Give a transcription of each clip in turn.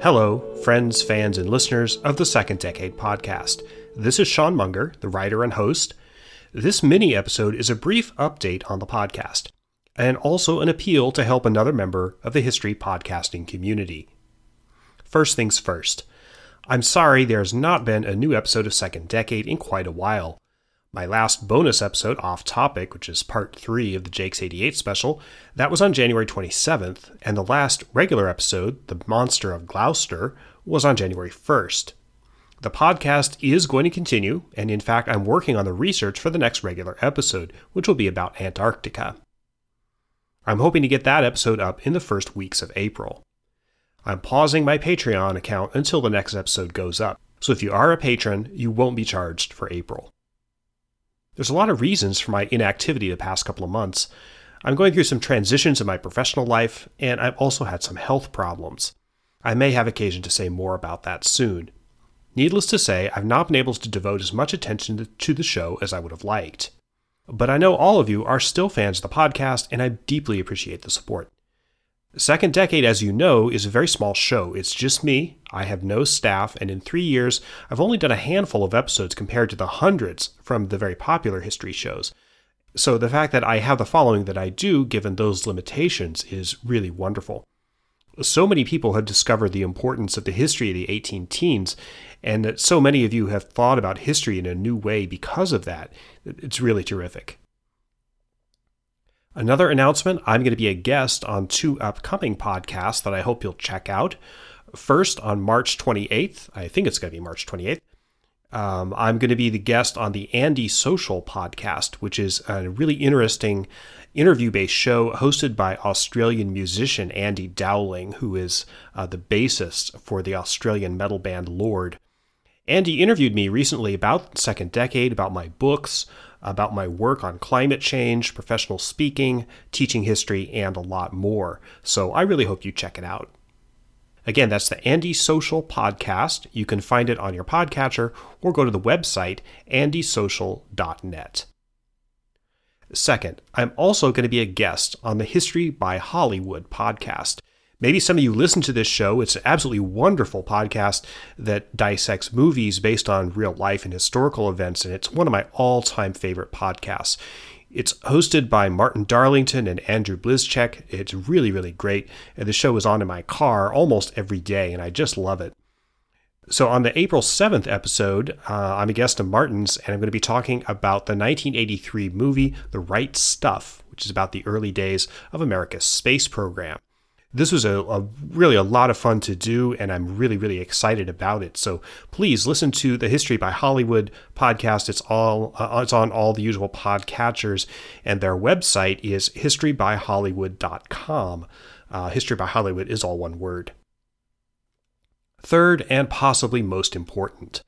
Hello, friends, fans, and listeners of the Second Decade podcast. This is Sean Munger, the writer and host. This mini episode is a brief update on the podcast, and also an appeal to help another member of the history podcasting community. First things first, I'm sorry there's not been a new episode of Second Decade in quite a while. My last bonus episode, Off Topic, which is part 3 of the Jake's 88 special, that was on January 27th, and the last regular episode, The Monster of Gloucester, was on January 1st. The podcast is going to continue, and in fact, I'm working on the research for the next regular episode, which will be about Antarctica. I'm hoping to get that episode up in the first weeks of April. I'm pausing my Patreon account until the next episode goes up, so if you are a patron, you won't be charged for April. There's a lot of reasons for my inactivity the past couple of months. I'm going through some transitions in my professional life, and I've also had some health problems. I may have occasion to say more about that soon. Needless to say, I've not been able to devote as much attention to the show as I would have liked. But I know all of you are still fans of the podcast, and I deeply appreciate the support. Second Decade, as you know, is a very small show. It's just me. I have no staff, and in three years, I've only done a handful of episodes compared to the hundreds from the very popular history shows. So the fact that I have the following that I do, given those limitations, is really wonderful. So many people have discovered the importance of the history of the 18 teens, and that so many of you have thought about history in a new way because of that. It's really terrific. Another announcement I'm going to be a guest on two upcoming podcasts that I hope you'll check out. First, on March 28th, I think it's going to be March 28th, um, I'm going to be the guest on the Andy Social podcast, which is a really interesting interview based show hosted by Australian musician Andy Dowling, who is uh, the bassist for the Australian metal band Lord. Andy interviewed me recently about Second Decade, about my books, about my work on climate change, professional speaking, teaching history, and a lot more. So I really hope you check it out. Again, that's the Andy Social Podcast. You can find it on your podcatcher or go to the website andysocial.net. Second, I'm also going to be a guest on the History by Hollywood podcast. Maybe some of you listen to this show. It's an absolutely wonderful podcast that dissects movies based on real life and historical events, and it's one of my all time favorite podcasts. It's hosted by Martin Darlington and Andrew Blizchek. It's really, really great. And the show is on in my car almost every day, and I just love it. So, on the April 7th episode, uh, I'm a guest of Martin's, and I'm going to be talking about the 1983 movie The Right Stuff, which is about the early days of America's space program this was a, a, really a lot of fun to do and i'm really really excited about it. So please listen to the history by hollywood podcast. It's all uh, it's on all the usual podcatchers and their website is historybyhollywood.com uh, history by hollywood is all one word. Third and possibly most important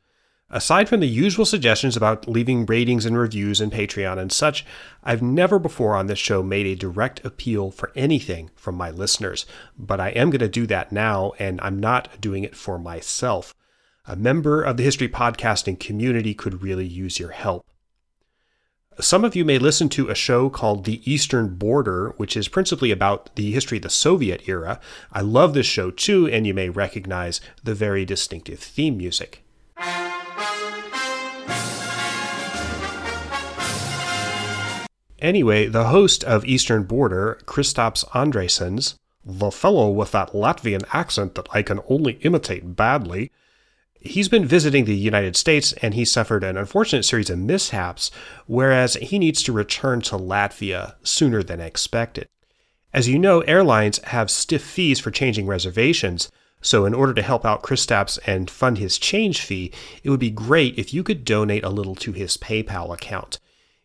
Aside from the usual suggestions about leaving ratings and reviews in Patreon and such, I've never before on this show made a direct appeal for anything from my listeners, but I am going to do that now, and I'm not doing it for myself. A member of the history podcasting community could really use your help. Some of you may listen to a show called The Eastern Border, which is principally about the history of the Soviet era. I love this show too, and you may recognize the very distinctive theme music. Anyway, the host of Eastern Border, Kristaps Andrejsons, the fellow with that Latvian accent that I can only imitate badly, he's been visiting the United States and he suffered an unfortunate series of mishaps, whereas he needs to return to Latvia sooner than expected. As you know, airlines have stiff fees for changing reservations, so in order to help out Kristaps and fund his change fee, it would be great if you could donate a little to his PayPal account.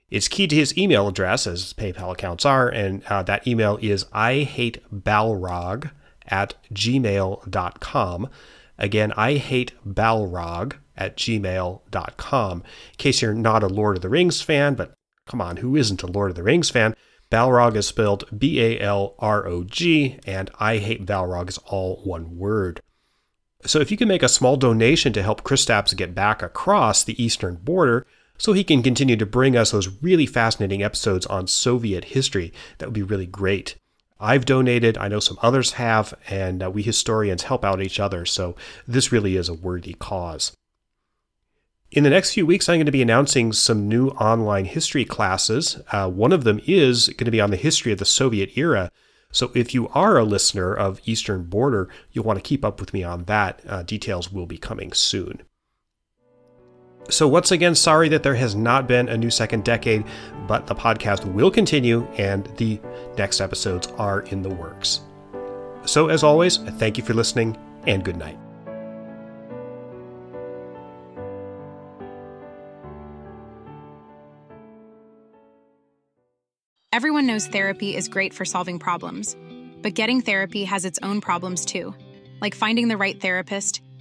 It's key to his email address, as PayPal accounts are, and uh, that email is I hate Balrog at gmail.com. Again, I hate Balrog at gmail.com. In case you're not a Lord of the Rings fan, but come on, who isn't a Lord of the Rings fan? Balrog is spelled B A L R O G, and I hate Balrog is all one word. So if you can make a small donation to help Kristaps get back across the eastern border, so he can continue to bring us those really fascinating episodes on Soviet history. That would be really great. I've donated, I know some others have, and uh, we historians help out each other, so this really is a worthy cause. In the next few weeks, I'm going to be announcing some new online history classes. Uh, one of them is going to be on the history of the Soviet era. So if you are a listener of Eastern Border, you'll want to keep up with me on that. Uh, details will be coming soon. So, once again, sorry that there has not been a new second decade, but the podcast will continue and the next episodes are in the works. So, as always, thank you for listening and good night. Everyone knows therapy is great for solving problems, but getting therapy has its own problems too, like finding the right therapist,